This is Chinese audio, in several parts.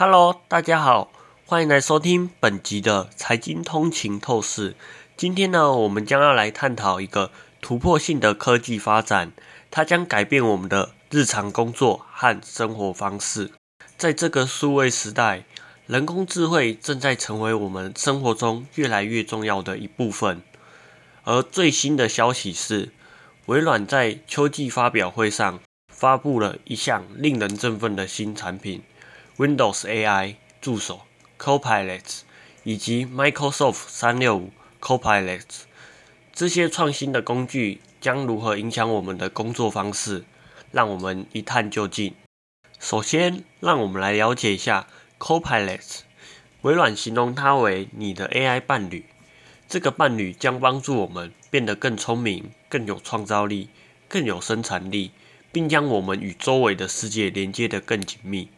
Hello，大家好，欢迎来收听本集的财经通勤透视。今天呢，我们将要来探讨一个突破性的科技发展，它将改变我们的日常工作和生活方式。在这个数位时代，人工智慧正在成为我们生活中越来越重要的一部分。而最新的消息是，微软在秋季发表会上发布了一项令人振奋的新产品。Windows AI 助手 Copilot 以及 Microsoft 三六五 Copilot 这些创新的工具将如何影响我们的工作方式？让我们一探究竟。首先，让我们来了解一下 Copilot。微软形容它为你的 AI 伴侣。这个伴侣将帮助我们变得更聪明、更有创造力、更有生产力，并将我们与周围的世界连接得更紧密。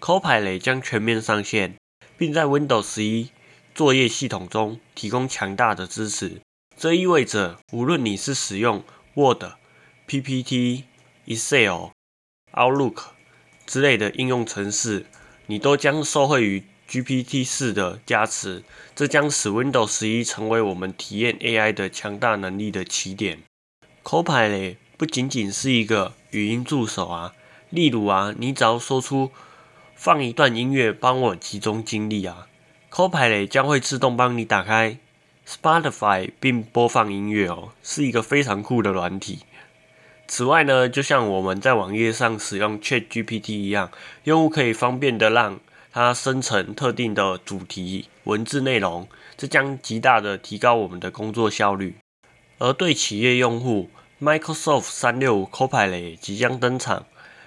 Copilot 将全面上线，并在 Windows 11作业系统中提供强大的支持。这意味着，无论你是使用 Word、PPT、Excel、Outlook 之类的应用程式，你都将受惠于 GPT-4 的加持。这将使 Windows 11成为我们体验 AI 的强大能力的起点。Copilot 不仅仅是一个语音助手啊，例如啊，你只要说出放一段音乐，帮我集中精力啊！Copilot 将会自动帮你打开 Spotify 并播放音乐哦，是一个非常酷的软体。此外呢，就像我们在网页上使用 ChatGPT 一样，用户可以方便的让它生成特定的主题文字内容，这将极大的提高我们的工作效率。而对企业用户，Microsoft 三六五 Copilot 即将登场，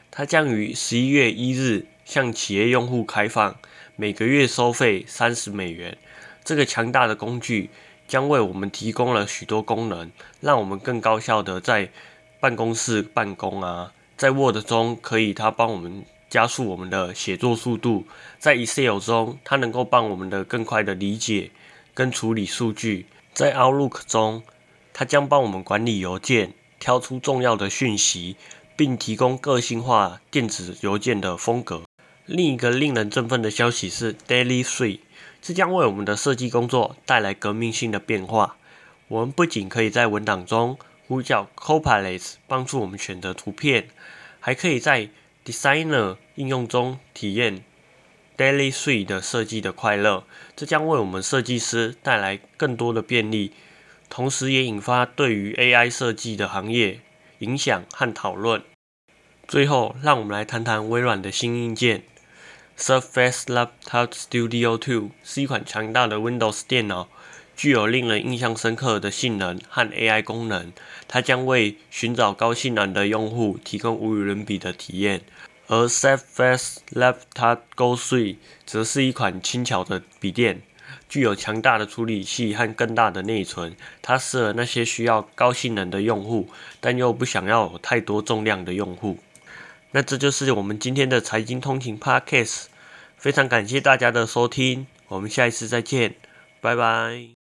它将于十一月一日。向企业用户开放，每个月收费三十美元。这个强大的工具将为我们提供了许多功能，让我们更高效的在办公室办公啊。在 Word 中，可以它帮我们加速我们的写作速度；在 Excel 中，它能够帮我们的更快的理解跟处理数据；在 Outlook 中，它将帮我们管理邮件，挑出重要的讯息，并提供个性化电子邮件的风格。另一个令人振奋的消息是，Daily Three，这将为我们的设计工作带来革命性的变化。我们不仅可以在文档中呼叫 Copilot 帮助我们选择图片，还可以在 Designer 应用中体验 Daily Three 的设计的快乐。这将为我们设计师带来更多的便利，同时也引发对于 AI 设计的行业影响和讨论。最后，让我们来谈谈微软的新硬件。Surface Laptop Studio 2是一款强大的 Windows 电脑，具有令人印象深刻的性能和 AI 功能。它将为寻找高性能的用户提供无与伦比的体验。而 Surface Laptop Go 3则是一款轻巧的笔电，具有强大的处理器和更大的内存。它适合那些需要高性能的用户，但又不想要太多重量的用户。那这就是我们今天的财经通勤 Podcast，非常感谢大家的收听，我们下一次再见，拜拜。